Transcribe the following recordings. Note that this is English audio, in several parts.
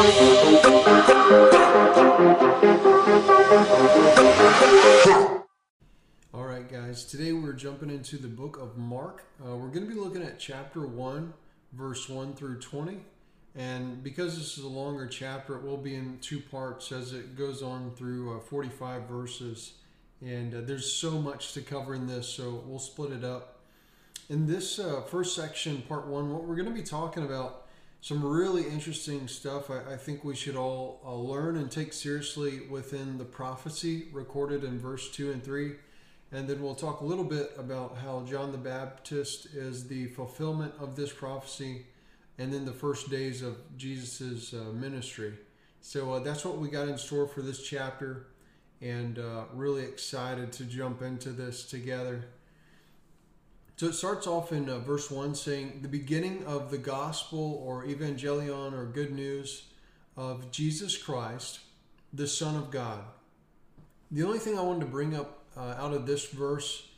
All right, guys, today we're jumping into the book of Mark. Uh, we're going to be looking at chapter 1, verse 1 through 20. And because this is a longer chapter, it will be in two parts as it goes on through uh, 45 verses. And uh, there's so much to cover in this, so we'll split it up. In this uh, first section, part one, what we're going to be talking about some really interesting stuff I, I think we should all uh, learn and take seriously within the prophecy recorded in verse 2 and 3. And then we'll talk a little bit about how John the Baptist is the fulfillment of this prophecy and then the first days of Jesus' uh, ministry. So uh, that's what we got in store for this chapter, and uh, really excited to jump into this together. So it starts off in uh, verse 1 saying, The beginning of the gospel or evangelion or good news of Jesus Christ, the Son of God. The only thing I wanted to bring up uh, out of this verse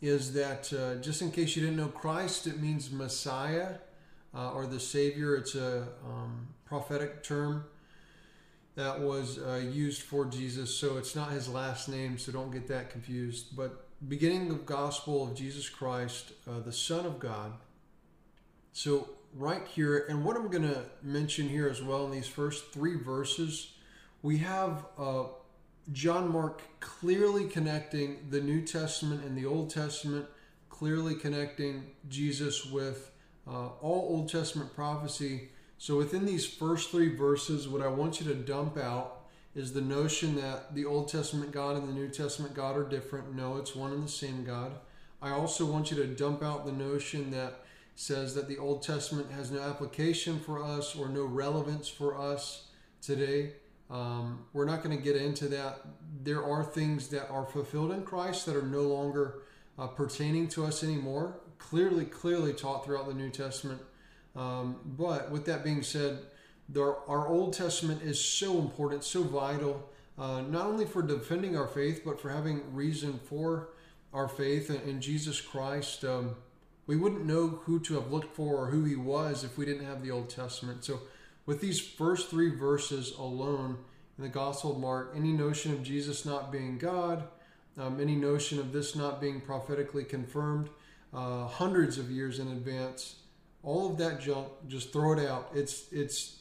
is that, uh, just in case you didn't know, Christ, it means Messiah uh, or the Savior. It's a um, prophetic term that was uh, used for Jesus, so it's not his last name, so don't get that confused. But beginning of gospel of Jesus Christ, uh, the Son of God. So, right here, and what I'm going to mention here as well in these first three verses, we have uh, John Mark clearly connecting the New Testament and the Old Testament, clearly connecting Jesus with uh, all Old Testament prophecy. So, within these first three verses, what I want you to dump out is the notion that the Old Testament God and the New Testament God are different. No, it's one and the same God. I also want you to dump out the notion that says that the Old Testament has no application for us or no relevance for us today. Um, we're not going to get into that. There are things that are fulfilled in Christ that are no longer uh, pertaining to us anymore. Clearly, clearly taught throughout the New Testament. Um, but with that being said, our Old Testament is so important, so vital, uh, not only for defending our faith, but for having reason for our faith in, Jesus Christ. Um, we wouldn't know who to have looked for or who he was if we didn't have the Old Testament. So, with these first three verses alone in the Gospel of Mark, any notion of Jesus not being God, um, any notion of this not being prophetically confirmed uh, hundreds of years in advance, all of that junk, just throw it out. It's it's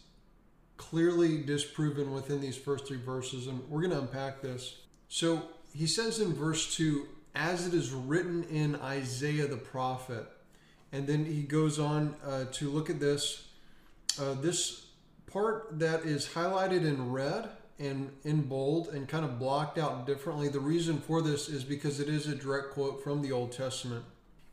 clearly disproven within these first three verses, and we're going to unpack this. So he says in verse 2, as it is written in Isaiah the prophet. And then he goes on uh, to look at this. Uh, this part that is highlighted in red and in bold and kind of blocked out differently, the reason for this is because it is a direct quote from the Old Testament.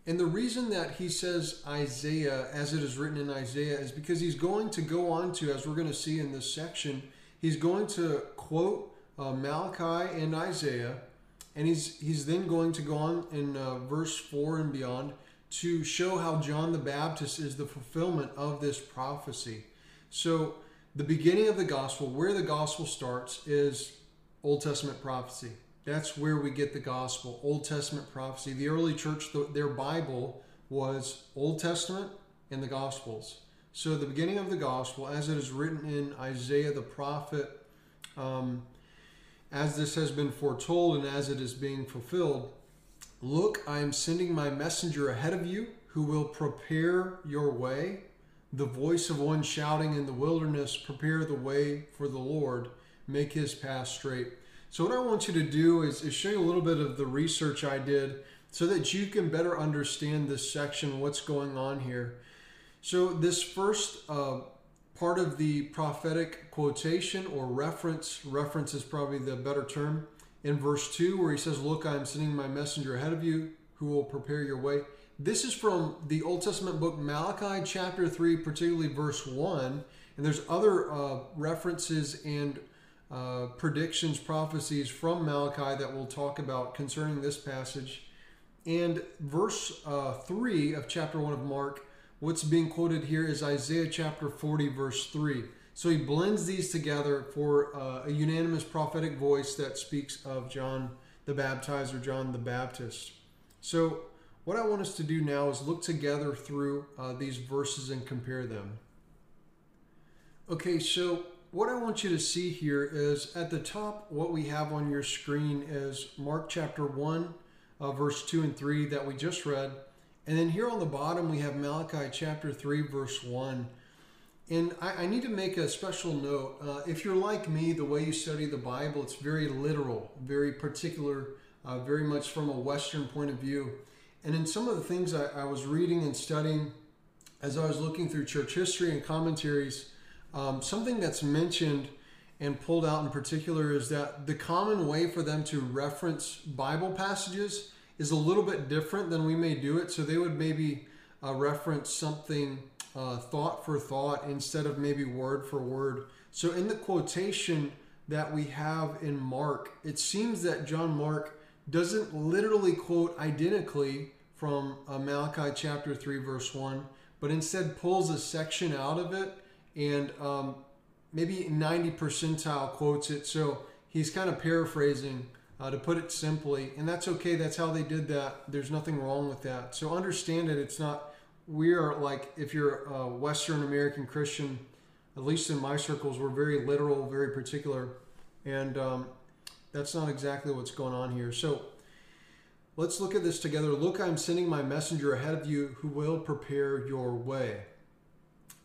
And the reason that he says Isaiah, as it is written in Isaiah, is because he's going to go on to, as we're going to see in this section, he's going to quote uh, Malachi and Isaiah, and he's he's then going to go on in uh, verse four and beyond to show how John the Baptist is the fulfillment of this prophecy. So the beginning of the gospel, where the gospel starts, is Old Testament prophecy. That's where we get the gospel, Old Testament prophecy. The early church, their Bible was Old Testament and the Gospels. So the beginning of the gospel, as it is written in Isaiah the prophet, um, as this has been foretold and as it is being fulfilled, look, I am sending my messenger ahead of you who will prepare your way. The voice of one shouting in the wilderness, prepare the way for the Lord, make his path straight. So, what I want you to do is, is show you a little bit of the research I did so that you can better understand this section, what's going on here. So, this first uh, part of the prophetic quotation or reference, reference is probably the better term, in verse 2, where he says, Look, I am sending my messenger ahead of you who will prepare your way. This is from the Old Testament book Malachi, chapter 3, particularly verse 1. And there's other uh, references and uh, predictions, prophecies from Malachi that we'll talk about concerning this passage. And verse uh, 3 of chapter 1 of Mark, what's being quoted here is Isaiah chapter 40, verse 3. So he blends these together for uh, a unanimous prophetic voice that speaks of John the Baptizer, John the Baptist. So, what I want us to do now is look together through uh, these verses and compare them. Okay, so what I want you to see here is at the top, what we have on your screen is Mark chapter 1, uh, verse 2 and 3 that we just read. And then here on the bottom, we have Malachi chapter 3, verse 1. And I, I need to make a special note. Uh, if you're like me, the way you study the Bible, it's very literal, very particular, uh, very much from a Western point of view. And in some of the things I, I was reading and studying as I was looking through church history and commentaries, um, something that's mentioned and pulled out in particular is that the common way for them to reference Bible passages is a little bit different than we may do it. So they would maybe uh, reference something uh, thought for thought instead of maybe word for word. So in the quotation that we have in Mark, it seems that John Mark doesn't literally quote identically from uh, Malachi chapter 3, verse 1, but instead pulls a section out of it and um, maybe 90 percentile quotes it. So he's kind of paraphrasing uh, to put it simply, and that's okay. That's how they did that. There's nothing wrong with that. So understand it. It's not. We are like if you're a Western American Christian, at least in my circles, we're very literal, very particular, and um, that's not exactly what's going on here. So let's look at this together. Look, I'm sending my messenger ahead of you who will prepare your way.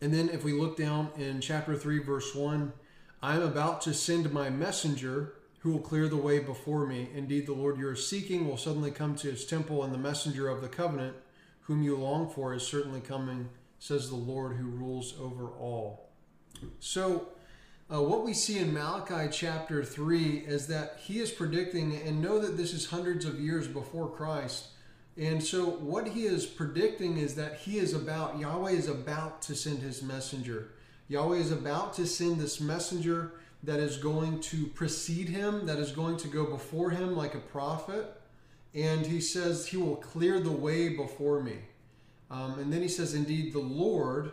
And then if we look down in chapter 3, verse 1, I am about to send my messenger who will clear the way before me. Indeed, the Lord you are seeking will suddenly come to his temple, and the messenger of the covenant, whom you long for, is certainly coming, says the Lord who rules over all. So, uh, what we see in Malachi chapter 3 is that he is predicting, and know that this is hundreds of years before Christ and so what he is predicting is that he is about, Yahweh is about to send his messenger. Yahweh is about to send this messenger that is going to precede him, that is going to go before him like a prophet. And he says, He will clear the way before me. Um, and then he says, Indeed, the Lord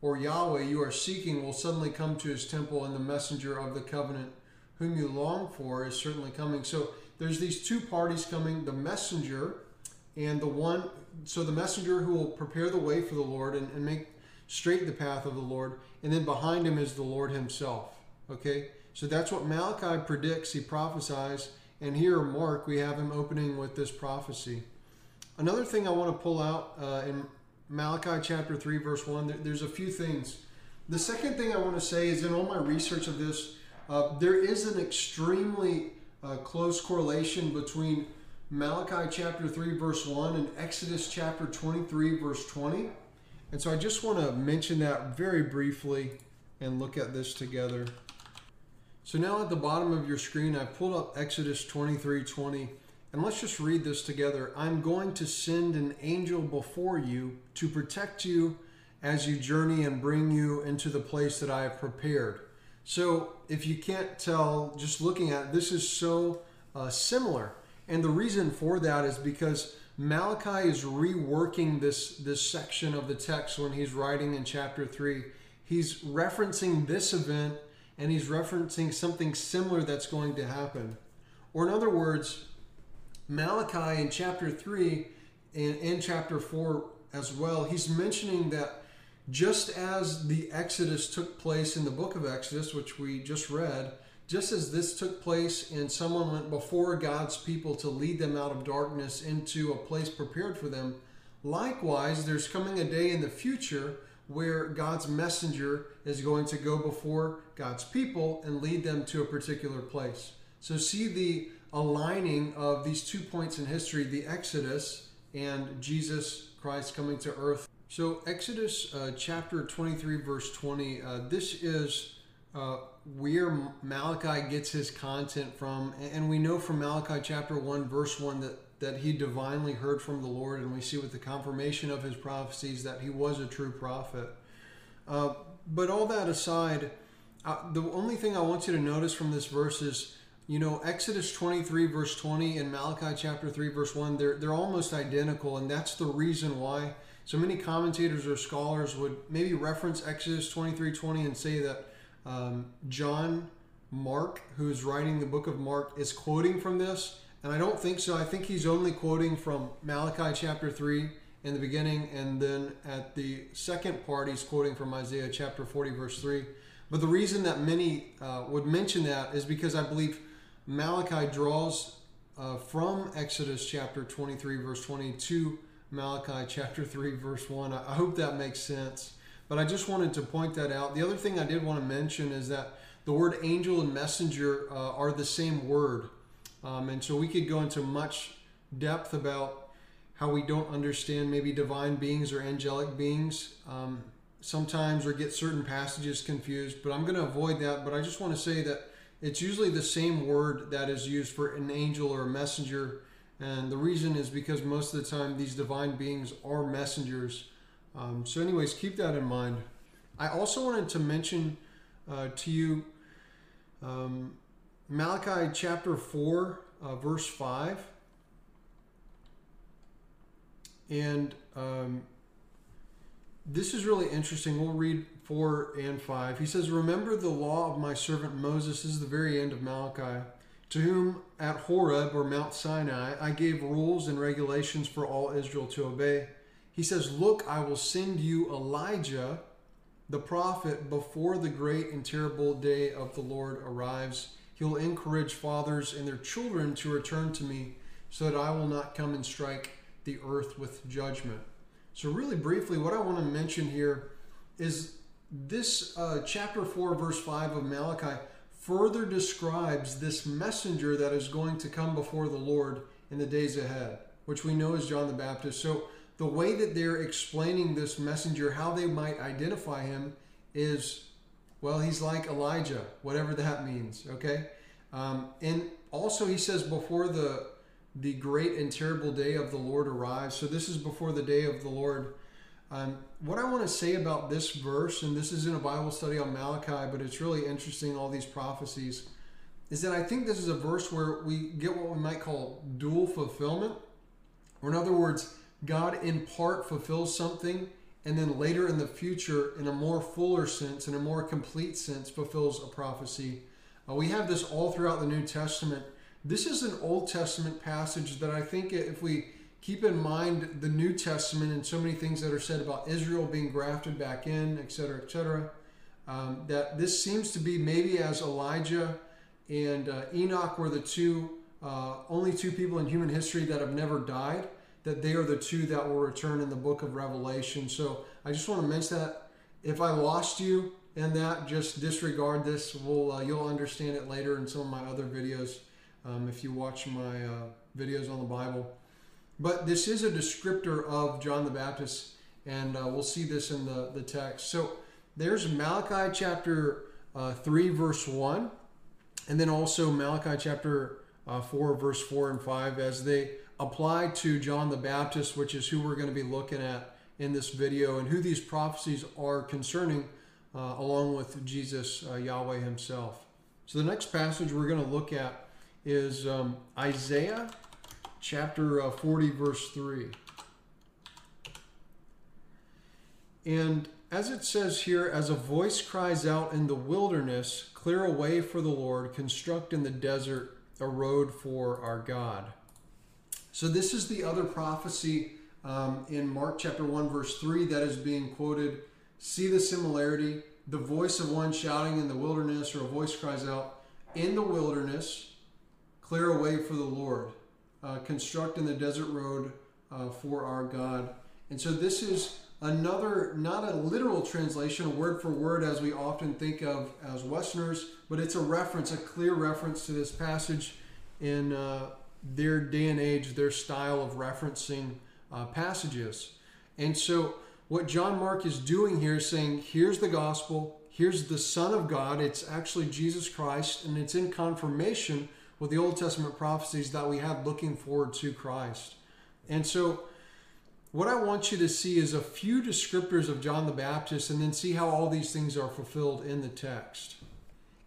or Yahweh you are seeking will suddenly come to his temple, and the messenger of the covenant whom you long for is certainly coming. So there's these two parties coming the messenger and the one so the messenger who will prepare the way for the lord and, and make straight the path of the lord and then behind him is the lord himself okay? So that's what malachi predicts he prophesies and here mark we have him opening with this prophecy. Another thing i want to pull out uh, in malachi chapter 3 verse 1 there, there's a few things. The second thing i want to say is in all my research of this uh, there is an extremely uh, close correlation between Malachi chapter 3, verse 1, and Exodus chapter 23, verse 20. And so I just want to mention that very briefly and look at this together. So now at the bottom of your screen, I've pulled up Exodus 23, 20. And let's just read this together. I'm going to send an angel before you to protect you as you journey and bring you into the place that I have prepared. So if you can't tell, just looking at it, this is so uh, similar and the reason for that is because Malachi is reworking this, this section of the text when he's writing in chapter 3. He's referencing this event and he's referencing something similar that's going to happen. Or, in other words, Malachi in chapter 3 and in chapter 4 as well, he's mentioning that just as the Exodus took place in the book of Exodus, which we just read, just as this took place and someone went before God's people to lead them out of darkness into a place prepared for them, likewise, there's coming a day in the future where God's messenger is going to go before God's people and lead them to a particular place. So, see the aligning of these two points in history the Exodus and Jesus Christ coming to earth. So, Exodus uh, chapter 23, verse 20, uh, this is. Uh, where Malachi gets his content from. And we know from Malachi chapter 1, verse 1, that, that he divinely heard from the Lord. And we see with the confirmation of his prophecies that he was a true prophet. Uh, but all that aside, uh, the only thing I want you to notice from this verse is, you know, Exodus 23, verse 20, and Malachi chapter 3, verse 1, they're, they're almost identical. And that's the reason why. So many commentators or scholars would maybe reference Exodus 23, 20 and say that um, John Mark, who's writing the book of Mark, is quoting from this. And I don't think so. I think he's only quoting from Malachi chapter 3 in the beginning. And then at the second part, he's quoting from Isaiah chapter 40, verse 3. But the reason that many uh, would mention that is because I believe Malachi draws uh, from Exodus chapter 23, verse 20, to Malachi chapter 3, verse 1. I, I hope that makes sense. But I just wanted to point that out. The other thing I did want to mention is that the word angel and messenger uh, are the same word. Um, and so we could go into much depth about how we don't understand maybe divine beings or angelic beings um, sometimes or get certain passages confused, but I'm going to avoid that. But I just want to say that it's usually the same word that is used for an angel or a messenger. And the reason is because most of the time these divine beings are messengers. Um, so, anyways, keep that in mind. I also wanted to mention uh, to you um, Malachi chapter 4, uh, verse 5. And um, this is really interesting. We'll read 4 and 5. He says, Remember the law of my servant Moses. This is the very end of Malachi. To whom at Horeb or Mount Sinai I gave rules and regulations for all Israel to obey. He says, Look, I will send you Elijah the prophet before the great and terrible day of the Lord arrives. He'll encourage fathers and their children to return to me so that I will not come and strike the earth with judgment. So, really briefly, what I want to mention here is this uh, chapter 4, verse 5 of Malachi further describes this messenger that is going to come before the Lord in the days ahead, which we know is John the Baptist. So, the way that they're explaining this messenger, how they might identify him, is well, he's like Elijah, whatever that means, okay? Um, and also, he says, before the the great and terrible day of the Lord arrives. So, this is before the day of the Lord. Um, what I want to say about this verse, and this is in a Bible study on Malachi, but it's really interesting, all these prophecies, is that I think this is a verse where we get what we might call dual fulfillment. Or, in other words, God in part fulfills something, and then later in the future, in a more fuller sense, in a more complete sense, fulfills a prophecy. Uh, we have this all throughout the New Testament. This is an Old Testament passage that I think if we keep in mind the New Testament and so many things that are said about Israel being grafted back in, etc., etc., um, that this seems to be maybe as Elijah and uh, Enoch were the two, uh, only two people in human history that have never died that they are the two that will return in the book of Revelation. So I just want to mention that. If I lost you in that, just disregard this. We'll, uh, you'll understand it later in some of my other videos um, if you watch my uh, videos on the Bible. But this is a descriptor of John the Baptist, and uh, we'll see this in the, the text. So there's Malachi chapter uh, 3, verse 1, and then also Malachi chapter uh, 4, verse 4 and 5, as they apply to John the Baptist, which is who we're going to be looking at in this video, and who these prophecies are concerning, uh, along with Jesus, uh, Yahweh Himself. So the next passage we're going to look at is um, Isaiah chapter uh, 40, verse 3. And as it says here, as a voice cries out in the wilderness, clear a way for the Lord, construct in the desert a road for our God. So this is the other prophecy um, in Mark chapter 1, verse 3 that is being quoted. See the similarity. The voice of one shouting in the wilderness, or a voice cries out, In the wilderness, clear a way for the Lord, uh, construct in the desert road uh, for our God. And so this is another, not a literal translation, word for word, as we often think of as Westerners, but it's a reference, a clear reference to this passage in. Uh, their day and age, their style of referencing uh, passages. And so, what John Mark is doing here is saying, here's the gospel, here's the Son of God, it's actually Jesus Christ, and it's in confirmation with the Old Testament prophecies that we have looking forward to Christ. And so, what I want you to see is a few descriptors of John the Baptist and then see how all these things are fulfilled in the text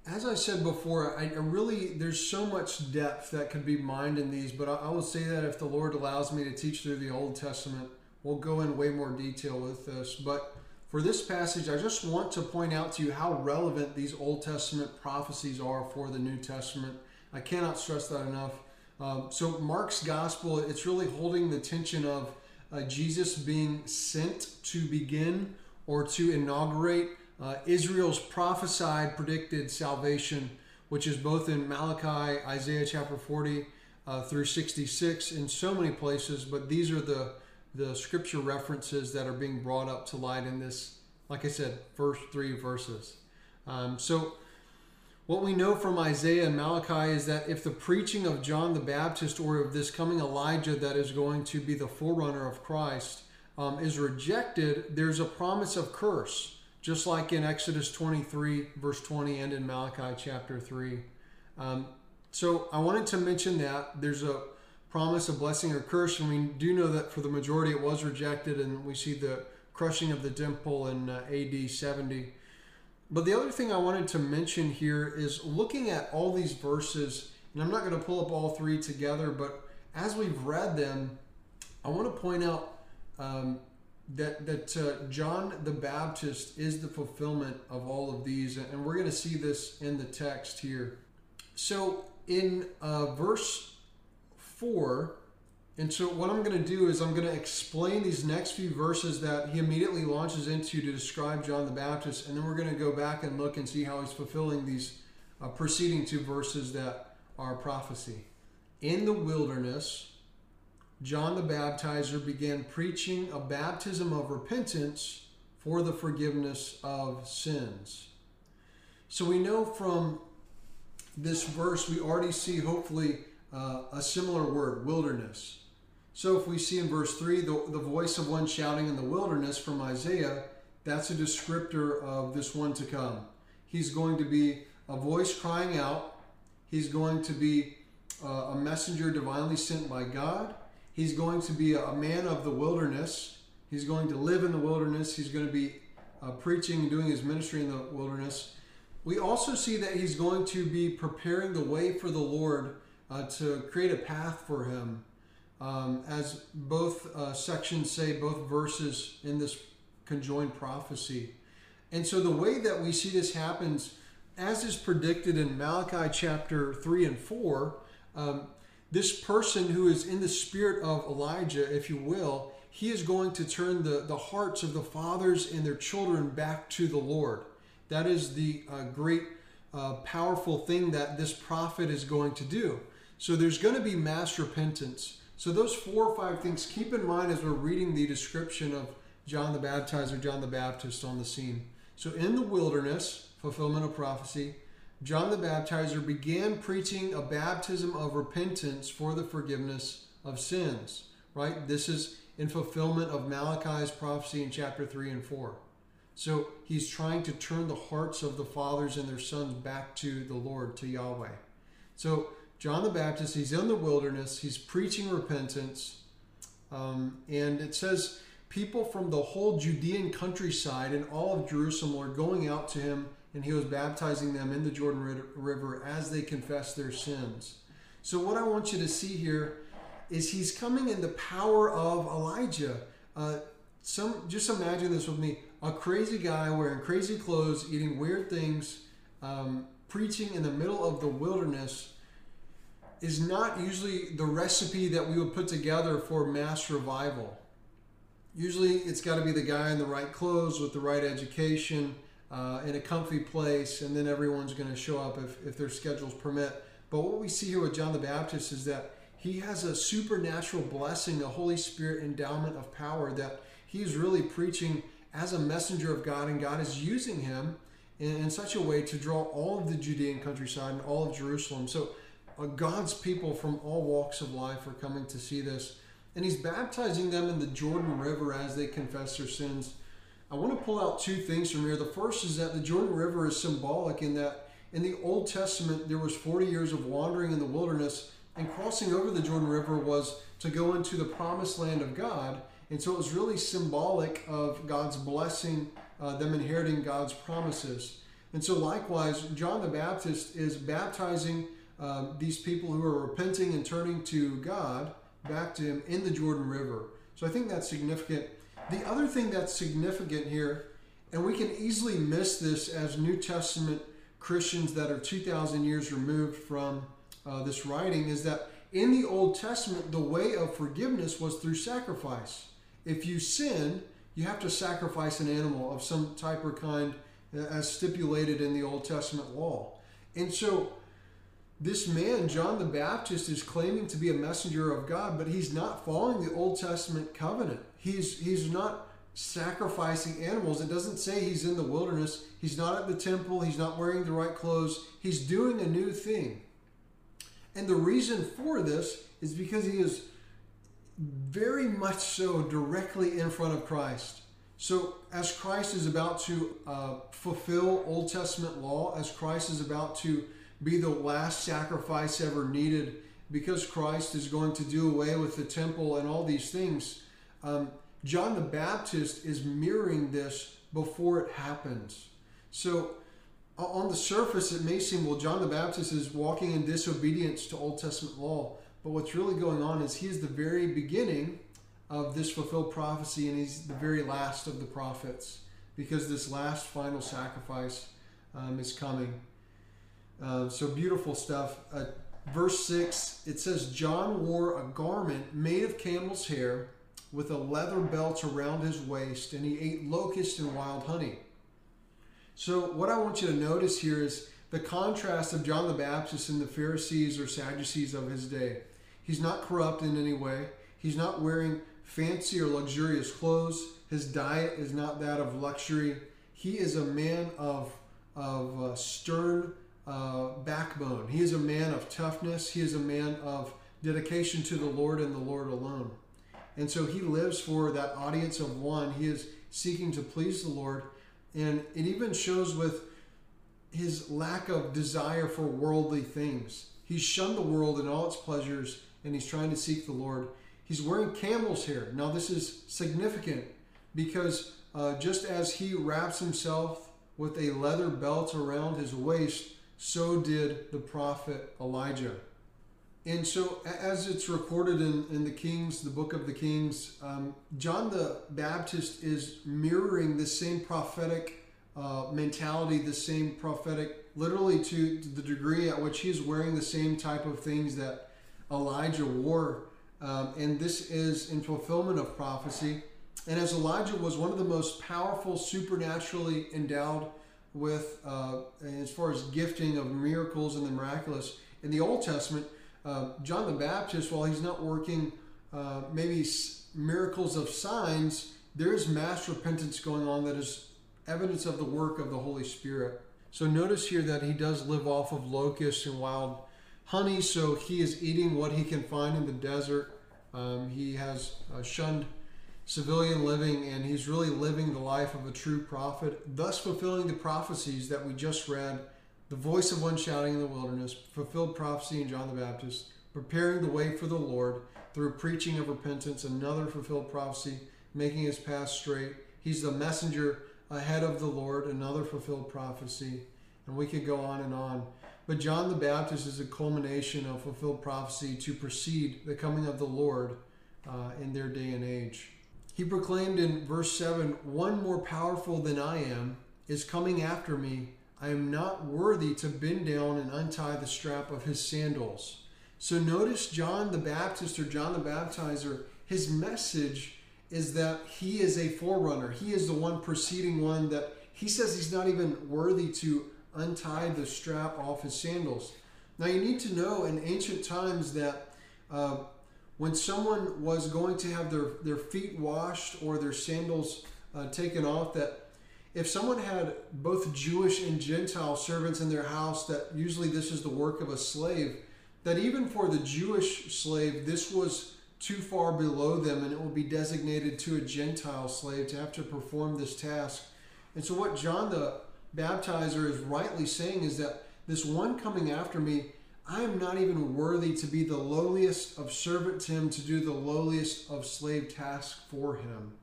as I said before, I, really there's so much depth that could be mined in these, but I, I will say that if the Lord allows me to teach through the Old Testament, we'll go in way more detail with this. But for this passage, I just want to point out to you how relevant these Old Testament prophecies are for the New Testament. I cannot stress that enough. Um, so Mark's gospel, it's really holding the tension of uh, Jesus being sent to begin or to inaugurate uh, Israel's prophesied, predicted salvation, which is both in Malachi, Isaiah chapter 40 uh, through 66, in so many places. But these are the the scripture references that are being brought up to light in this, like I said, first three verses. Um, so, what we know from Isaiah and Malachi is that if the preaching of John the Baptist or of this coming Elijah that is going to be the forerunner of Christ um, is rejected, there's a promise of curse, just like in Exodus 23, verse 20, and in Malachi chapter 3. Um, so, I wanted to mention that there's a promise of blessing or curse, and we do know that for the majority it was rejected, and we see the crushing of the temple in uh, AD 70. But the other thing I wanted to mention here is looking at all these verses, and I'm not going to pull up all three together, but as we've read them, I want to point out um, that that uh, John the Baptist is the fulfillment of all of these, and we're going to see this in the text here. So in uh, verse 4. And so, what I'm going to do is I'm going to explain these next few verses that he immediately launches into to describe John the Baptist. And then we're going to go back and look and see how he's fulfilling these uh, preceding two verses that are prophecy. In the wilderness, John the Baptizer began preaching a baptism of repentance for the forgiveness of sins. So we know from this verse, we already see hopefully uh, a similar word, wilderness. So if we see in verse 3 the, the voice of one shouting in the wilderness from Isaiah, that's a descriptor of this one to come. He's going to be a voice crying out. He's going to be uh, a messenger divinely sent by God. He's going to be a man of the wilderness. He's going to live in the wilderness. He's going to be uh, preaching and doing his ministry in the wilderness. We also see that he's going to be preparing the way for the Lord uh, to create a path for him. Um, as both uh, sections say, both verses in this conjoined prophecy. And so the way that we see this happens, as is predicted in Malachi chapter 3 and 4, um, this person who is in the spirit of Elijah, if you will, he is going to turn the, the hearts of the fathers and their children back to the Lord. That is the uh, great, uh, powerful thing that this prophet is going to do. So there's going to be mass repentance. So those four or five things keep in mind as we're reading the description of John the Baptizer, John the Baptist on the scene. So in the wilderness, fulfillment of prophecy, John the Baptizer began preaching a baptism of repentance for the forgiveness of sins. Right? This is in fulfillment of Malachi's prophecy in chapter 3 and 4. So he's trying to turn the hearts of the fathers and their sons back to the Lord, to Yahweh. So John the Baptist, he's in the wilderness, he's preaching repentance. Um, and it says, people from the whole Judean countryside and all of Jerusalem were going out to him, and he was baptizing them in the Jordan River as they confessed their sins. So, what I want you to see here is he's coming in the power of Elijah. Uh, some just imagine this with me: a crazy guy wearing crazy clothes, eating weird things, um, preaching in the middle of the wilderness is not usually the recipe that we would put together for mass revival. Usually, it's got to be the guy in the right clothes with the right education uh, in a comfy place, and then everyone's going to show up if, if their schedules permit. But what we see here with John the Baptist is that he has a supernatural blessing, a Holy Spirit endowment of power that he's really preaching as a messenger of God, and God is using him in, in such a way to draw all of the Judean countryside and all of Jerusalem. So uh, God's people from all walks of life are coming to see this. And he's baptizing them in the Jordan River as they confess their sins. I want to pull out two things from here. The first is that the Jordan River is symbolic in that in the Old Testament there was 40 years of wandering in the wilderness and crossing over the Jordan River was to go into the promised land of God. And so it was really symbolic of God's blessing, uh, them inheriting God's promises. And so likewise, John the Baptist is baptizing um, these people who are repenting and turning to God back to Him in the Jordan River. So I think that's significant. The other thing that's significant here, and we can easily miss this as New Testament Christians that are 2,000 years removed from uh, this writing, is that in the Old Testament, the way of forgiveness was through sacrifice. If you sin, you have to sacrifice an animal of some type or kind as stipulated in the Old Testament law. And so this man, John the Baptist, is claiming to be a messenger of God, but he's not following the Old Testament covenant. He's he's not sacrificing animals. It doesn't say he's in the wilderness. He's not at the temple. He's not wearing the right clothes. He's doing a new thing. And the reason for this is because he is very much so directly in front of Christ. So, as Christ is about to uh, fulfill Old Testament law, as Christ is about to be the last sacrifice ever needed, because Christ is going to do away with the temple and all these things, um, John the Baptist is mirroring this before it happens. So, on the surface, it may seem, well, John the Baptist is walking in disobedience to Old Testament law. But what's really going on is he is the very beginning of this fulfilled prophecy, and he's the very last of the prophets because this last final sacrifice um, is coming. Uh, so beautiful stuff. Uh, verse 6 it says, John wore a garment made of camel's hair with a leather belt around his waist, and he ate locusts and wild honey. So, what I want you to notice here is the contrast of John the Baptist and the Pharisees or Sadducees of his day. He's not corrupt in any way, he's not wearing fancy or luxurious clothes, his diet is not that of luxury. He is a man of, of uh, stern uh, backbone. He is a man of toughness. He is a man of dedication to the Lord and the Lord alone. And so he lives for that audience of one. He is seeking to please the Lord. And it even shows with his lack of desire for worldly things. He's shunned the world and all its pleasures, and he's trying to seek the Lord. He's wearing camel's hair. Now, this is significant because uh, just as he wraps himself with a leather belt around his waist, so did the prophet Elijah. And so, as it's recorded in, in the Kings, the book of the Kings, um, John the Baptist is mirroring the same prophetic uh, mentality, the same prophetic, literally to, to, the degree at which he's wearing the same type of things that Elijah wore. Um, and this is in fulfillment of prophecy. And as Elijah was one of the most powerful, supernaturally endowed with, uh, as far as gifting of miracles and the miraculous in the Old Testament, uh, John the Baptist, while he's not working uh, maybe miracles of signs, there's mass repentance going on that is evidence of the work of the Holy Spirit. So notice here that he does live off of locusts and wild honey, so he is eating what he can find in the desert. Um, he has uh, shunned civilian living and he's really living the life of a true prophet, thus fulfilling the prophecies that we just read the voice of one shouting in the wilderness, fulfilled prophecy in John the Baptist, preparing the way for the Lord through preaching of repentance, another fulfilled prophecy, making his path straight. He's the messenger ahead of the Lord, another fulfilled prophecy. And we could go on and on. But John the Baptist is a culmination of fulfilled prophecy to precede the coming of the Lord uh, in their day and age. He proclaimed in verse 7 One more powerful than I am is coming after me I am not worthy to bend down and untie the strap of his sandals. So notice John the Baptist or John the Baptizer, his message is that he is a forerunner. He is the one preceding one that he says he's not even worthy to untie the strap off his sandals. Now you need to know in ancient times that uh, when someone was going to have their, their feet washed or their sandals uh, taken off, that if someone had both Jewish and Gentile servants in their house, that usually this is the work of a slave, that even for the Jewish slave, this was too far below them and it will be designated to a Gentile slave to have to perform this task. And so, what John the baptizer is rightly saying is that this one coming after me, I am not even worthy to be the lowliest of servant to him, to do the lowliest of slave tasks for him.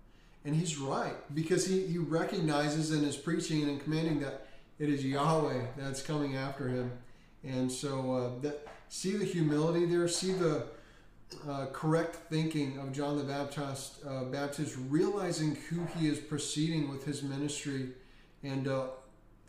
And he's right because he, he recognizes in his preaching and in commanding that it is Yahweh that's coming after him. And so uh, that see the humility there, see the uh, correct thinking of John the Baptist, uh, Baptist, realizing who he is proceeding with his ministry. And uh,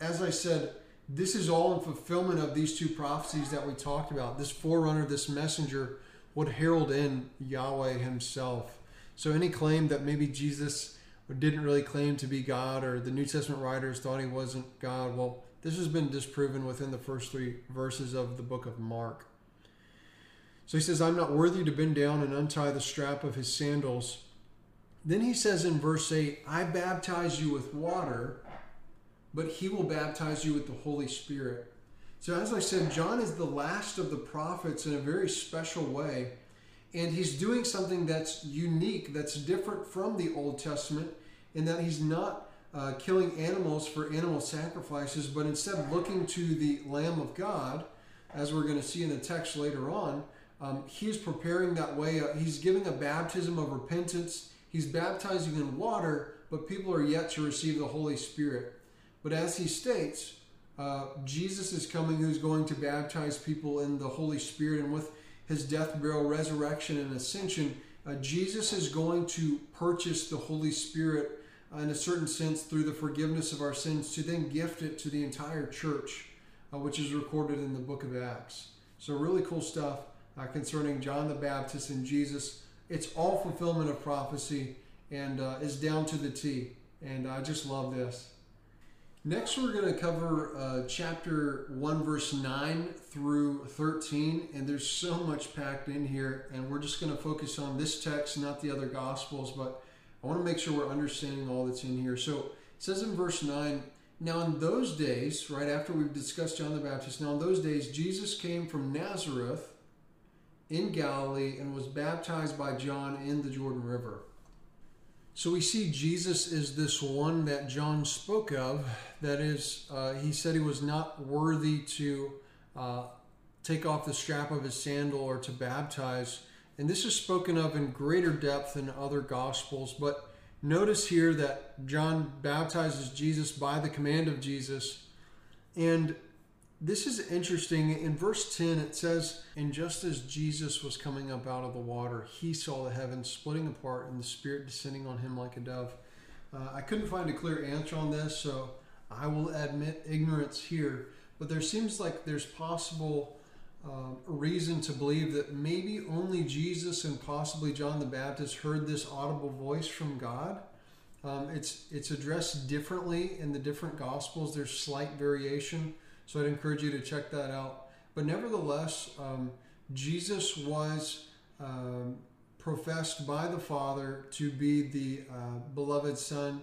as I said, this is all in fulfillment of these two prophecies that we talked about. This forerunner, this messenger, would herald in Yahweh himself. So any claim that maybe Jesus didn't really claim to be God, or the New Testament writers thought he wasn't God. Well, this has been disproven within the first three verses of the book of Mark. So he says, I'm not worthy to bend down and untie the strap of his sandals. Then he says in verse 8, I baptize you with water, but he will baptize you with the Holy Spirit. So, as I said, John is the last of the prophets in a very special way. And he's doing something that's unique, that's different from the Old Testament, in that he's not uh, killing animals for animal sacrifices, but instead looking to the Lamb of God, as we're going to see in the text later on. Um, he's preparing that way. Uh, he's giving a baptism of repentance. He's baptizing in water, but people are yet to receive the Holy Spirit. But as he states, uh, Jesus is coming who's going to baptize people in the Holy Spirit and with his death, burial, resurrection, and ascension, uh, Jesus is going to purchase the Holy Spirit uh, in a certain sense through the forgiveness of our sins to then gift it to the entire church, uh, which is recorded in the book of Acts. So, really cool stuff uh, concerning John the Baptist and Jesus. It's all fulfillment of prophecy and uh, is down to the T. And I just love this. Next, we're going to cover uh, chapter 1, verse 9 through 13. And there's so much packed in here. And we're just going to focus on this text, not the other gospels. But I want to make sure we're understanding all that's in here. So it says in verse 9 Now, in those days, right after we've discussed John the Baptist, now in those days, Jesus came from Nazareth in Galilee and was baptized by John in the Jordan River. So we see Jesus is this one that John spoke of. That is, uh, he said he was not worthy to uh, take off the strap of his sandal or to baptize. And this is spoken of in greater depth in other gospels. But notice here that John baptizes Jesus by the command of Jesus. And this is interesting. In verse 10, it says, And just as Jesus was coming up out of the water, he saw the heavens splitting apart and the Spirit descending on him like a dove. Uh, I couldn't find a clear answer on this, so I will admit ignorance here. But there seems like there's possible uh, reason to believe that maybe only Jesus and possibly John the Baptist heard this audible voice from God. Um, it's it's addressed differently in the different gospels. There's slight variation. So I'd encourage you to check that out. But nevertheless, um, Jesus was um, professed by the Father to be the uh, beloved Son,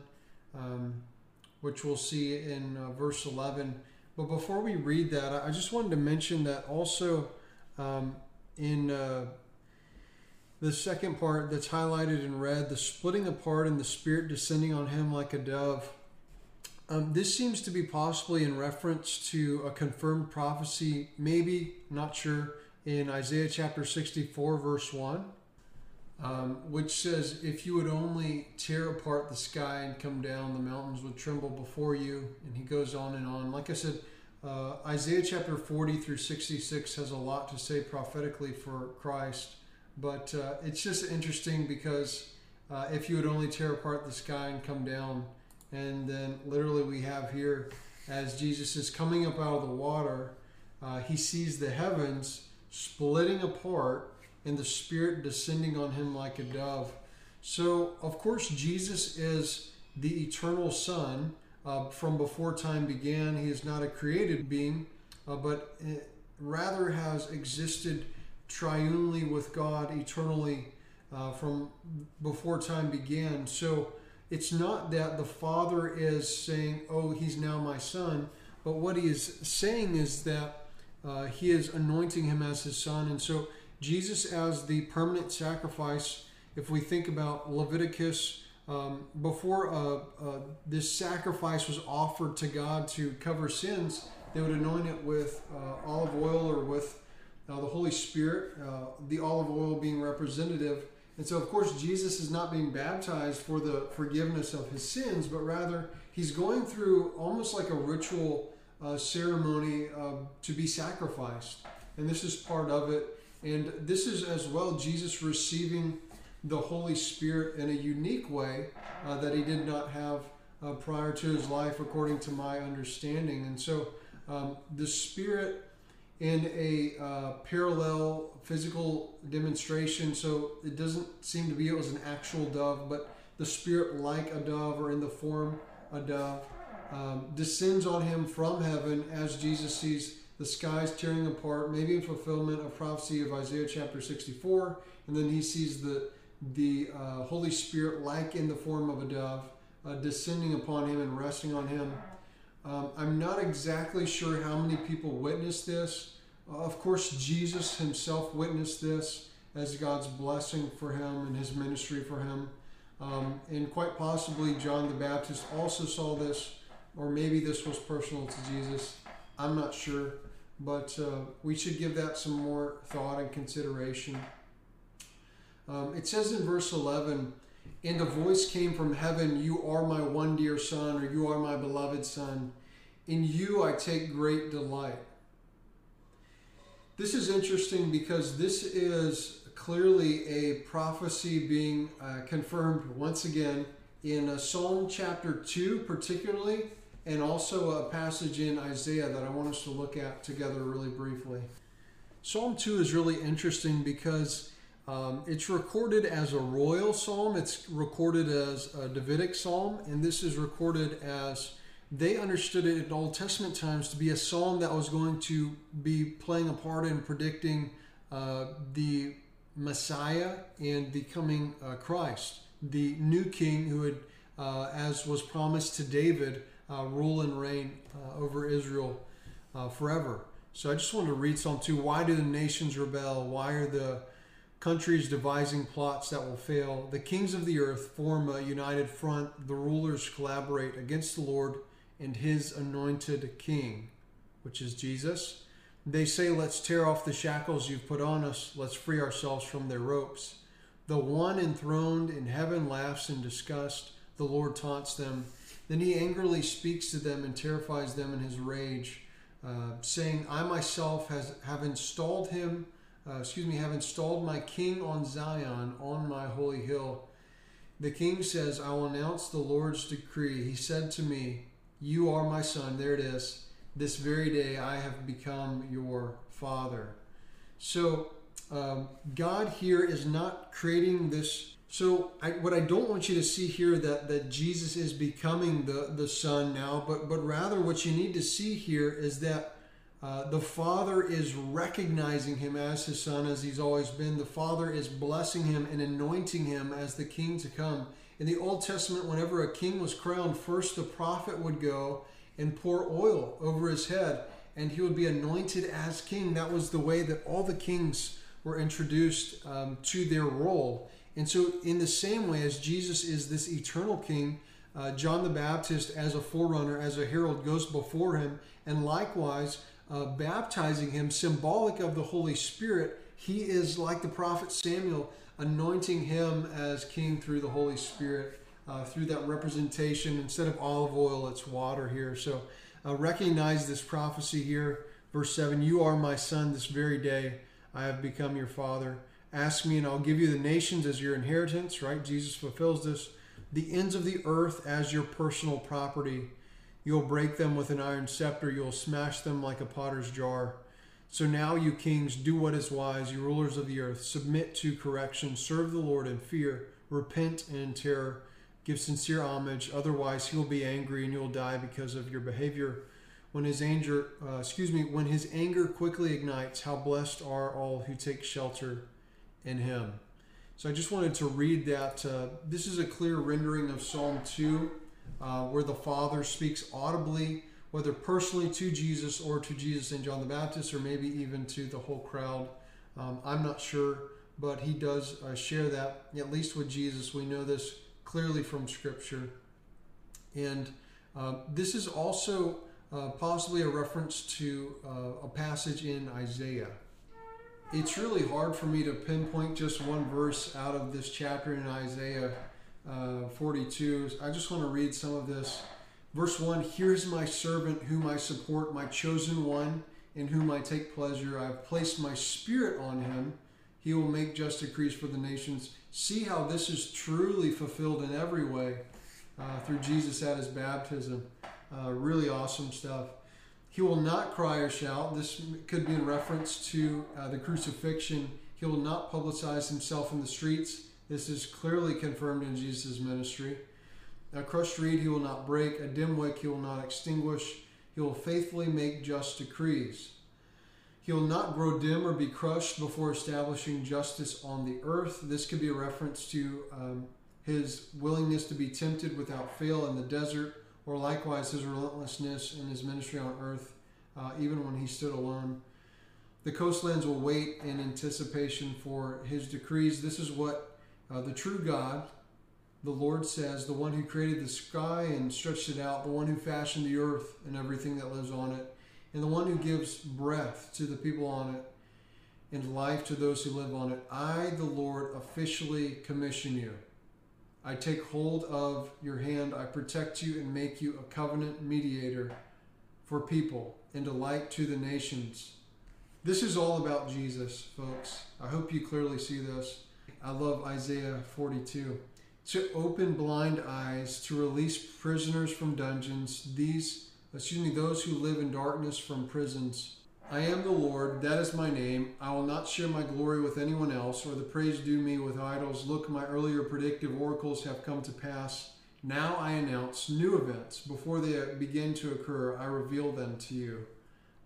um, which we'll see in uh, verse 11. But before we read that, I just wanted to mention that also um, in uh, the second part that's highlighted in red, the splitting apart and the Spirit descending on him like a dove. Um, this seems to be possibly in reference to a confirmed prophecy, maybe, not sure, in Isaiah chapter 64, verse 1, um, which says, If you would only tear apart the sky and come down, the mountains would tremble before you. And he goes on and on. Like I said, uh, Isaiah chapter 40 through 66 has a lot to say prophetically for Christ. But uh, it's just interesting because uh, if you would only tear apart the sky and come down, and then literally we have here as Jesus is coming up out of the water, uh, he sees the heavens splitting apart and the Spirit descending on him like a dove. So, of course, Jesus is the eternal Son uh, from before time began. He is not a created being, uh, but rather has existed triunely with God eternally uh, from before time began. So, it's not that the father is saying, Oh, he's now my son, but what he is saying is that uh, he is anointing him as his son. And so, Jesus, as the permanent sacrifice, if we think about Leviticus, um, before uh, uh, this sacrifice was offered to God to cover sins, they would anoint it with uh, olive oil or with uh, the Holy Spirit, uh, the olive oil being representative and so, of course, Jesus is not being baptized for the forgiveness of his sins, but rather he's going through almost like a ritual uh, ceremony uh, to be sacrificed. And this is part of it. And this is as well Jesus receiving the Holy Spirit in a unique way uh, that he did not have uh, prior to his life, according to my understanding. And so, um, the Spirit in a uh, parallel physical demonstration. So it doesn't seem to be it was an actual dove, but the Spirit like a dove or in the form a dove um, descends on him from heaven as Jesus sees the skies tearing apart, maybe in fulfillment of prophecy of Isaiah chapter 64, and then he sees the the uh, Holy Spirit like in the form of a dove uh, descending upon him and resting on him. Um, I'm not exactly sure how many people witnessed this. Uh, of course, Jesus himself witnessed this as God's blessing for him and his ministry for him. Um, and quite possibly, John the Baptist also saw this, or maybe this was personal to Jesus. I'm not sure, but uh, we should give that some more thought and consideration. Um, it says in verse 11, and a voice came from heaven, You are my one dear son, or You are my beloved son. In you I take great delight. This is interesting because this is clearly a prophecy being uh, confirmed once again in uh, Psalm chapter 2, particularly, and also a passage in Isaiah that I want us to look at together really briefly. Psalm 2 is really interesting because um, it's recorded as a royal psalm, it's recorded as a Davidic psalm, and this is recorded as they understood it in Old Testament times to be a psalm that was going to be playing a part in predicting uh, the Messiah and the coming uh, Christ, the new king who would, uh, as was promised to David, uh, rule and reign uh, over Israel uh, forever. So I just wanted to read Psalm 2. Why do the nations rebel? Why are the countries devising plots that will fail? The kings of the earth form a united front. The rulers collaborate against the Lord and his anointed king, which is Jesus. They say, Let's tear off the shackles you've put on us. Let's free ourselves from their ropes. The one enthroned in heaven laughs in disgust. The Lord taunts them. Then he angrily speaks to them and terrifies them in his rage, uh, saying, I myself has, have installed him, uh, excuse me, have installed my king on Zion, on my holy hill. The king says, I will announce the Lord's decree. He said to me, You are my son. There it is this very day I have become your father. So um, God here is not creating this. So I, what I don't want you to see here that that Jesus is becoming the the son now, but but rather what you need to see here is that uh, the Father is recognizing him as his son, as he's always been. The Father is blessing him and anointing him as the king to come. In the Old Testament, whenever a king was crowned, first the prophet would go and pour oil over his head, and he would be anointed as king. That was the way that all the kings were introduced um, to their role. And so, in the same way as Jesus is this eternal king, uh, John the Baptist, as a forerunner, as a herald, goes before him, and likewise, uh, baptizing him, symbolic of the Holy Spirit, he is like the prophet Samuel, anointing him as king through the Holy Spirit uh, through that representation. Instead of olive oil, it's water here. So uh, recognize this prophecy here. Verse 7 You are my son this very day. I have become your father. Ask me, and I'll give you the nations as your inheritance, right? Jesus fulfills this. The ends of the earth as your personal property. You'll break them with an iron scepter. You'll smash them like a potter's jar. So now, you kings, do what is wise, you rulers of the earth. Submit to correction. Serve the Lord in fear. Repent in terror. Give sincere homage, otherwise he will be angry and you will die because of your behavior. When his anger, uh, excuse me, when his anger quickly ignites, how blessed are all who take shelter in him. So I just wanted to read that. Uh, this is a clear rendering of Psalm 2, uh, where the Father speaks audibly, whether personally to Jesus or to Jesus and John the Baptist, or maybe even to the whole crowd. Um, I'm not sure, but he does uh, share that, at least with Jesus. We know this clearly from Scripture. And uh, this is also uh, possibly a reference to uh, a passage in Isaiah. It's really hard for me to pinpoint just one verse out of this chapter in Isaiah uh, 42. I just want to read some of this. Verse 1 Here is my servant whom I support, my chosen one, in whom I take pleasure. I have placed my spirit on him. He will make just decrees for the nations see how this is truly fulfilled in every way uh, through Jesus at his baptism. Uh, really awesome stuff. He will not cry or shout. This could be in reference to uh, the crucifixion. He will not publicize himself in the streets. This is clearly confirmed in Jesus' ministry. A crushed reed he will not break, a dim wick he will not extinguish. He will faithfully make just decrees. He will not grow dim or be crushed before establishing justice on the earth. This could be a reference to um, his willingness to be tempted without fail in the desert, or likewise his relentlessness in his ministry on earth, uh, even when he stood alone. The coastlands will wait in anticipation for his decrees. This is what uh, the true God, the Lord says, the one who created the sky and stretched it out, the one who fashioned the earth and everything that lives on it and the one who gives breath to the people on it and life to those who live on it. I, the Lord, officially commission you. I take hold of your hand, I protect you and make you a covenant mediator for people and a light to the nations. This is all about Jesus, folks. I hope you clearly see this. I love Isaiah 42. To open blind eyes, to release prisoners from dungeons, these excuse me, those who live in darkness from prisons. I am the Lord, that is my name. I will not share my glory with anyone else, or the praise due me with idols. Look, my earlier predictive oracles have come to pass. Now I announce new events. Before they begin to occur, I reveal them to you.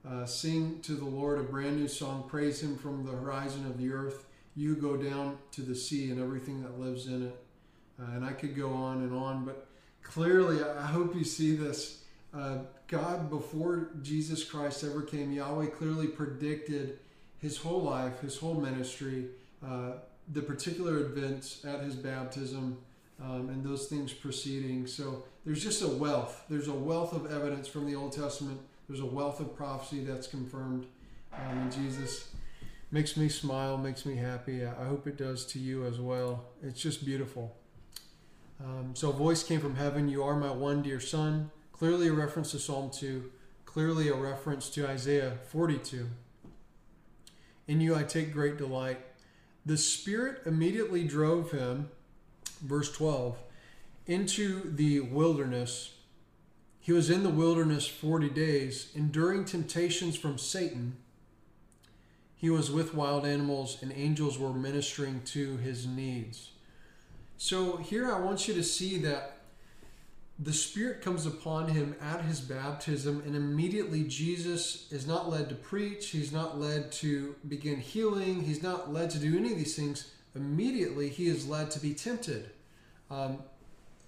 Uh, sing to the Lord a brand new song. Praise Him from the horizon of the earth. You go down to the sea and everything that lives in it. Uh, and I could go on and on, but clearly, I hope you see this uh, God, before Jesus Christ ever came, Yahweh clearly predicted his whole life, his whole ministry, uh, the particular events at his baptism, um, and those things preceding. So there's just a wealth. There's a wealth of evidence from the Old Testament. There's a wealth of prophecy that's confirmed um, in Jesus. Makes me smile, makes me happy. I hope it does to you as well. It's just beautiful. Um, so voice came from heaven You are my one dear son. Clearly a reference to Psalm 2, clearly a reference to Isaiah 42. In you I take great delight. The Spirit immediately drove him, verse 12, into the wilderness. He was in the wilderness 40 days, enduring temptations from Satan. He was with wild animals, and angels were ministering to his needs. So here I want you to see that the Spirit comes upon him at his baptism, and immediately Jesus is not led to preach. He's not led to begin healing. He's not led to do any of these things. Immediately, he is led to be tempted. Um,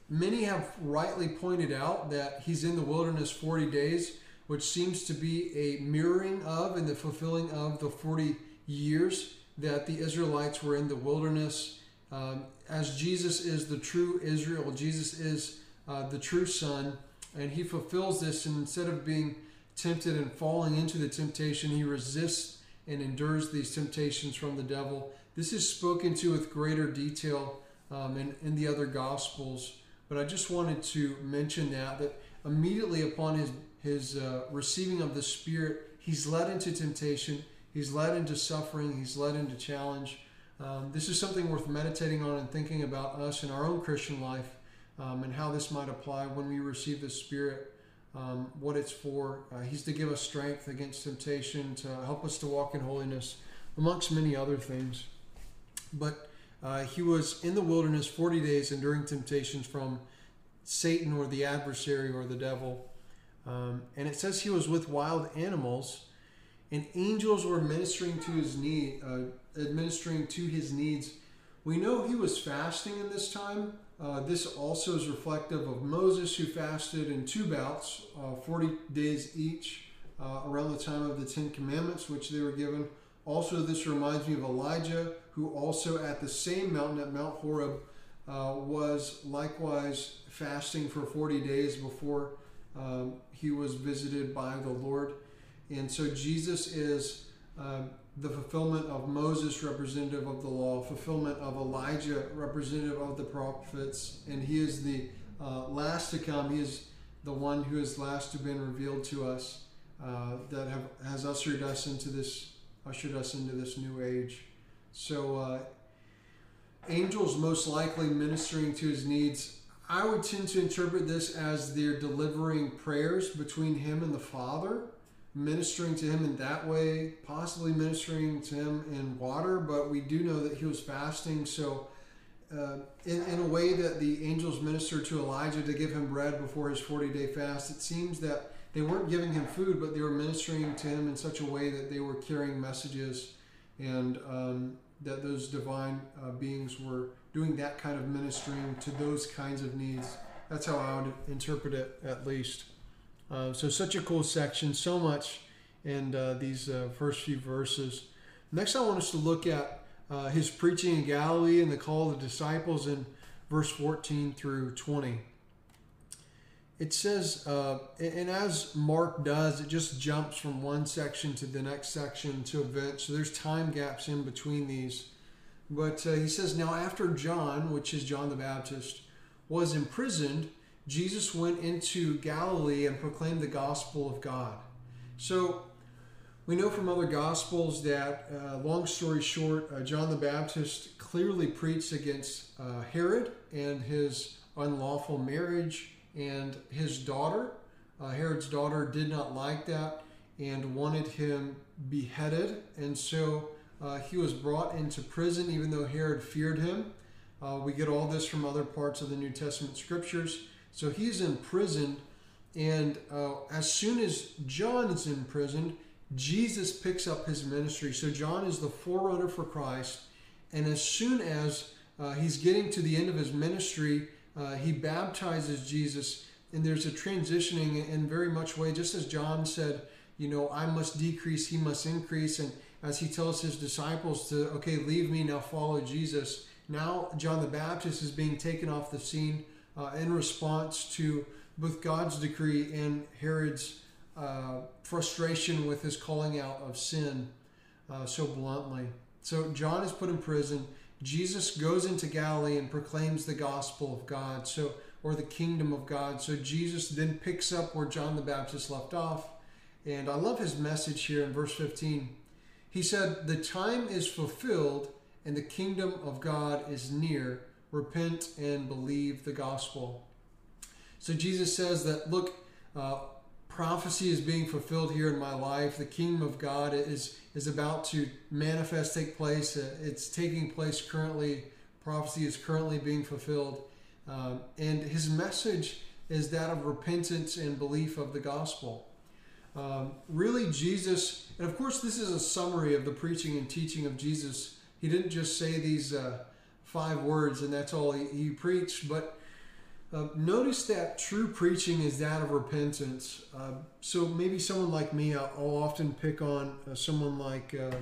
many have rightly pointed out that he's in the wilderness 40 days, which seems to be a mirroring of and the fulfilling of the 40 years that the Israelites were in the wilderness. Um, as Jesus is the true Israel, Jesus is uh, the true Son, and he fulfills this. And instead of being tempted and falling into the temptation, he resists and endures these temptations from the devil. This is spoken to with greater detail um, in, in the other Gospels, but I just wanted to mention that that immediately upon his his uh, receiving of the Spirit, he's led into temptation, he's led into suffering, he's led into challenge. Um, this is something worth meditating on and thinking about us in our own Christian life um, and how this might apply when we receive the Spirit, um, what it's for. Uh, he's to give us strength against temptation, to help us to walk in holiness, amongst many other things. But uh, he was in the wilderness 40 days enduring temptations from Satan or the adversary or the devil. Um, and it says he was with wild animals, and angels were ministering to his need, uh, administering to his needs. We know he was fasting in this time. Uh, this also is reflective of Moses, who fasted in two bouts, uh, 40 days each, uh, around the time of the Ten Commandments, which they were given. Also, this reminds me of Elijah, who also at the same mountain at Mount Horeb uh, was likewise fasting for 40 days before um, he was visited by the Lord. And so, Jesus is um, the fulfillment of Moses, representative of the law, fulfillment of Elijah, representative of the prophets, and he is the uh, last to come. He is the one who is last to have been revealed to us, uh, that have, has ushered us into this ushered us into this new age. So, uh, angels most likely ministering to his needs. I would tend to interpret this as they're delivering prayers between him and the Father ministering to him in that way, possibly ministering to him in water, but we do know that he was fasting. So uh, in, in a way that the angels ministered to Elijah to give him bread before his 40 day fast, it seems that they weren't giving him food, but they were ministering to him in such a way that they were carrying messages and um, that those divine uh, beings were doing that kind of ministering to those kinds of needs. That's how I would interpret it, at least. Uh, so, such a cool section, so much in uh, these uh, first few verses. Next, I want us to look at uh, his preaching in Galilee and the call of the disciples in verse 14 through 20. It says, uh, and as Mark does, it just jumps from one section to the next section to events. So there's time gaps in between these. But uh, he says, Now after John, which is John the Baptist, was imprisoned, Jesus went into Galilee and proclaimed the gospel of God. So we know from other gospels that, uh, long story short, uh, John the Baptist clearly preached against uh, Herod and his unlawful marriage and his daughter. Uh, Herod's daughter did not like that and wanted him beheaded, and so uh, he was brought into prison, even though Herod feared him. Uh, we get all this from other parts of the New Testament scriptures. So he's imprisoned, and as soon as John is imprisoned, Jesus picks up his ministry. So John is the forerunner for Christ. And as soon as uh, he's getting to the end of his ministry, uh, he baptizes Jesus. And there's a transitioning in very much way, just as John said, you know, I must decrease, he must increase. And as he tells his disciples to, okay, leave me, now follow Jesus. Now John the Baptist is being taken off the scene uh, in response to both God's decree and Herod's uh, frustration with his calling out of sin uh, so bluntly. So John is put in prison. Jesus goes into Galilee and proclaims the gospel of God, so or the kingdom of God. So Jesus then picks up where John the Baptist left off. And I love his message here in verse 15. He said, The time is fulfilled and the kingdom of God is near. Repent and believe the gospel. So Jesus says that, look, uh, prophecy is being fulfilled here in my life. The kingdom of God is is about to manifest, take place. Uh, it's taking place currently. Prophecy is currently being fulfilled, um, and his message is that of repentance and belief of the gospel. Um, really, Jesus, and of course, this is a summary of the preaching and teaching of Jesus. He didn't just say these uh, five words and that's all he, he preached, but uh, notice that true preaching is that of repentance. Uh, so maybe someone like me, I'll, I'll often pick on uh, someone like uh,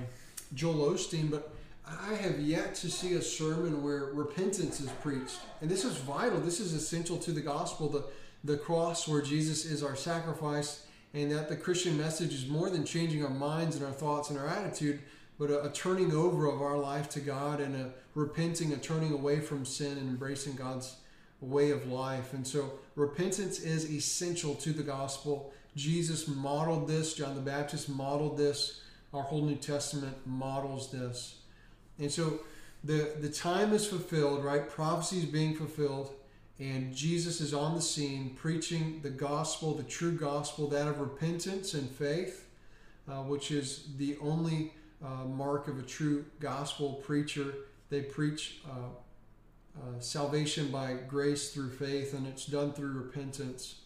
Joel Osteen, but I have yet to see a sermon where repentance is preached. And this is vital. This is essential to the gospel, the, the cross where Jesus is our sacrifice, and that the Christian message is more than changing our minds and our thoughts and our attitude, but a, a turning over of our life to God and a repenting, a turning away from sin and embracing God's way of life. And so repentance is essential to the gospel. Jesus modeled this, John the Baptist modeled this, our whole New Testament models this. And so the, the time is fulfilled, right? Prophecy is being fulfilled, and Jesus is on the scene preaching the gospel, the true gospel, that of repentance and faith, uh, which is the only uh, mark of a true gospel preacher. They preach uh, uh, salvation by grace through faith, and it's done through repentance.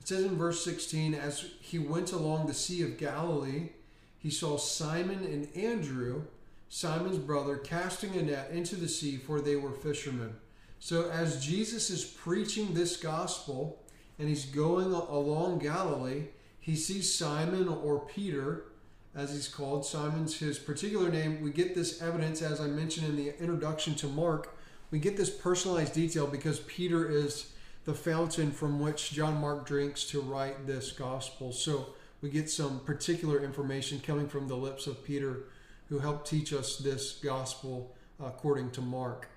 It says in verse 16, as he went along the Sea of Galilee, he saw Simon and Andrew, Simon's brother, casting a net into the sea, for they were fishermen. So, as Jesus is preaching this gospel and he's going along Galilee, he sees Simon or Peter, as he's called. Simon's his particular name. We get this evidence, as I mentioned in the introduction to Mark, we get this personalized detail because Peter is the fountain from which John Mark drinks to write this gospel. So we get some particular information coming from the lips of Peter, who helped teach us this gospel according to Mark.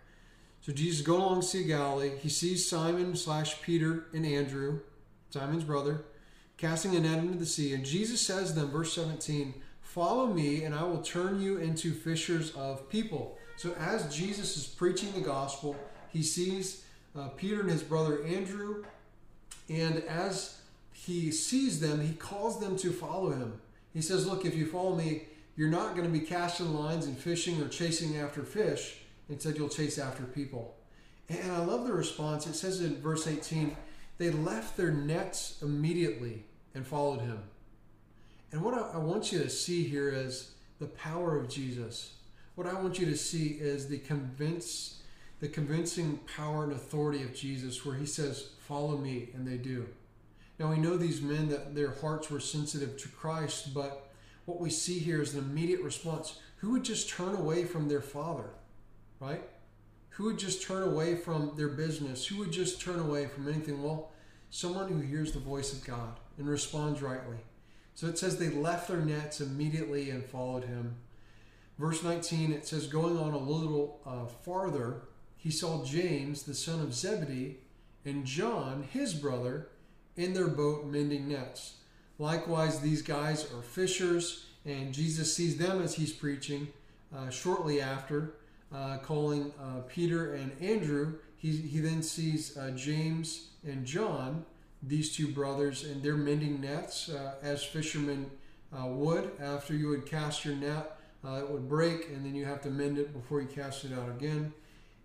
So Jesus going along Sea of Galilee. He sees Simon slash Peter and Andrew, Simon's brother, casting a net into the sea. And Jesus says to them, verse 17, Follow me, and I will turn you into fishers of people. So as Jesus is preaching the gospel, he sees uh, Peter and his brother Andrew, and as he sees them, he calls them to follow him. He says, Look, if you follow me, you're not going to be casting lines and fishing or chasing after fish. And said, You'll chase after people. And I love the response. It says in verse 18, they left their nets immediately and followed him. And what I, want you to see here is the power of Jesus. What I want you to see is the convince, the convincing power and authority of Jesus, where he says, Follow me, and they do. Now we know these men that their hearts were sensitive to Christ, but what we see here is an immediate response. Who would just turn away from their father, right? Who would just turn away from their business? Who would just turn away from anything? Well, someone who hears the voice of God and responds rightly. So it says they left their nets immediately and followed him. Verse 19, it says, going on a little uh, farther, he saw James, the son of Zebedee, and John, his brother, in their boat mending nets. Likewise, these guys are fishers, and Jesus sees them as he's preaching uh, shortly after uh, calling uh, Peter and Andrew. He, he then sees uh, James and John, these two brothers, and they're mending nets uh, as fishermen uh, would. After you would cast your net, uh, it would break, and then you have to mend it before you cast it out again.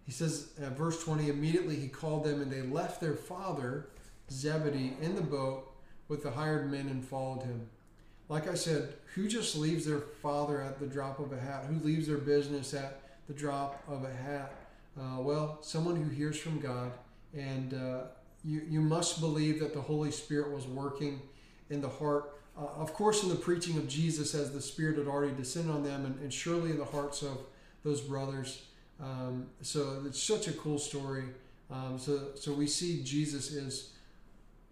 He says, verse 20, immediately he called them, and they left their father, Zebedee, in the boat with the hired men and followed him. Like I said, who just leaves their father at the drop of a hat? Who leaves their business at the drop of a hat? Uh, well, someone who hears from God, and uh, you, you must believe that the Holy Spirit was working in the heart. Uh, of course, in the preaching of Jesus, as the Spirit had already descended on them, and, and surely in the hearts of those brothers. Um, so it's such a cool story. Um, so, so we see Jesus is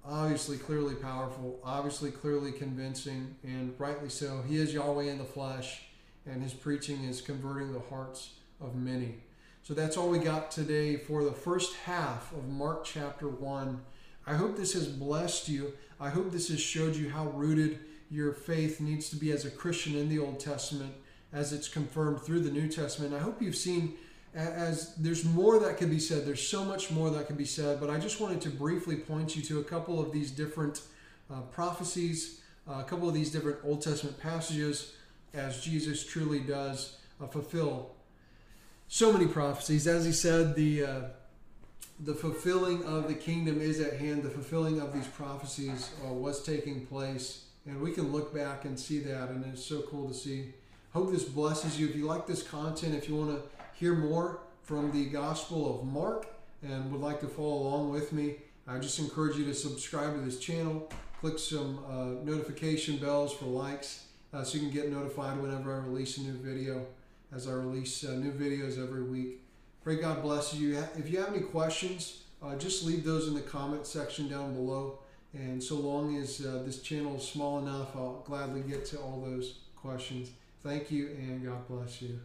obviously clearly powerful, obviously clearly convincing, and rightly so. He is Yahweh in the flesh, and his preaching is converting the hearts of many. So that's all we got today for the first half of Mark chapter 1. I hope this has blessed you. I hope this has showed you how rooted your faith needs to be as a Christian in the Old Testament as it's confirmed through the New Testament. I hope you've seen as there's more that can be said. There's so much more that can be said, but I just wanted to briefly point you to a couple of these different uh, prophecies, uh, a couple of these different Old Testament passages as Jesus truly does uh, fulfill so many prophecies. As he said, the uh, the fulfilling of the kingdom is at hand. The fulfilling of these prophecies uh, was taking place, and we can look back and see that, and it's so cool to see. Hope this blesses you. If you like this content, if you want to hear more from the Gospel of Mark and would like to follow along with me, I just encourage you to subscribe to this channel. Click some uh, notification bells for likes uh, so you can get notified whenever I release a new video as I release uh, new videos every week. Pray God blesses you. If you have any questions, uh, just leave those in the comment section down below. And so long as uh, this channel is small enough, I'll gladly get to all those questions. Thank you and God bless you.